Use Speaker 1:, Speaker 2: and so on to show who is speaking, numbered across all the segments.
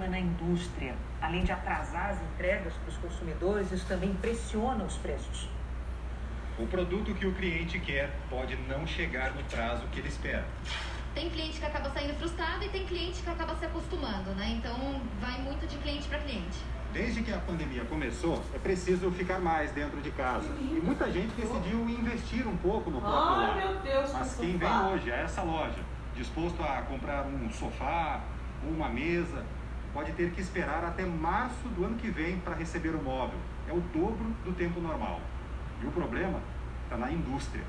Speaker 1: clima na indústria? Além de atrasar as entregas para os consumidores, isso também pressiona os preços.
Speaker 2: O produto que o cliente quer pode não chegar no prazo que ele espera.
Speaker 3: Tem cliente que acaba saindo frustrado e tem cliente que acaba se acostumando, né? Então vai muito de cliente para cliente.
Speaker 2: Desde que a pandemia começou, é preciso ficar mais dentro de casa. E muita gente decidiu investir um pouco no próprio lar.
Speaker 4: Ai, meu Deus,
Speaker 2: Mas
Speaker 4: que
Speaker 2: quem vem
Speaker 4: sofá.
Speaker 2: hoje a essa loja, disposto a comprar um sofá, uma mesa, pode ter que esperar até março do ano que vem para receber o móvel. É o dobro do tempo normal. E o problema está na indústria.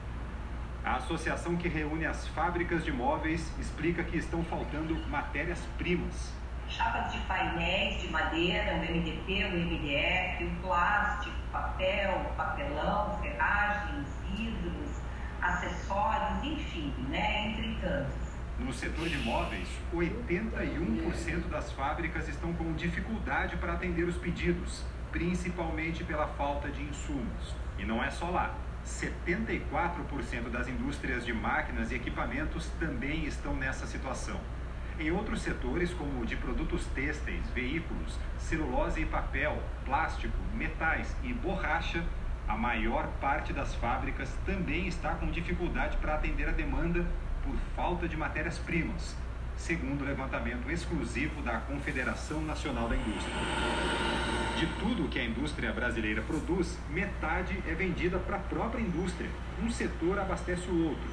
Speaker 2: A associação que reúne as fábricas de móveis explica que estão faltando matérias-primas.
Speaker 5: chapas de painéis de madeira, o MDP, o MDF, o plástico, papel, papelão, ferragens, vidros, acessórios, enfim, né, entre tantos.
Speaker 2: No setor de móveis, 81% das fábricas estão com dificuldade para atender os pedidos, principalmente pela falta de insumos. E não é só lá. 74% das indústrias de máquinas e equipamentos também estão nessa situação. Em outros setores, como o de produtos têxteis, veículos, celulose e papel, plástico, metais e borracha, a maior parte das fábricas também está com dificuldade para atender a demanda por falta de matérias-primas, segundo o levantamento exclusivo da Confederação Nacional da Indústria. De tudo que a indústria brasileira produz, metade é vendida para a própria indústria. Um setor abastece o outro.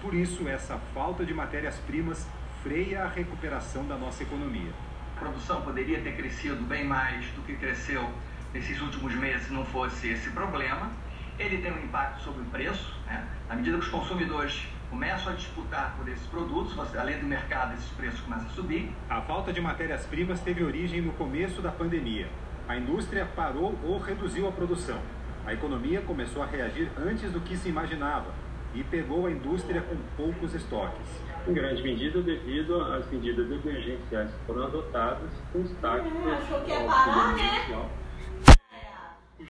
Speaker 2: Por isso, essa falta de matérias-primas freia a recuperação da nossa economia.
Speaker 6: A produção poderia ter crescido bem mais do que cresceu nesses últimos meses se não fosse esse problema. Ele tem um impacto sobre o preço, né? à medida que os consumidores começam a disputar por esses produtos, você- além do mercado, esses preços começam a subir.
Speaker 2: A falta de matérias-primas teve origem no começo da pandemia. A indústria parou ou reduziu a produção. A economia começou a reagir antes do que se imaginava e pegou a indústria com poucos estoques.
Speaker 7: em grande medida devido às medidas emergenciais que foram adotadas com destaque para
Speaker 4: achou que ia
Speaker 7: o
Speaker 4: parar, né?
Speaker 7: emergencial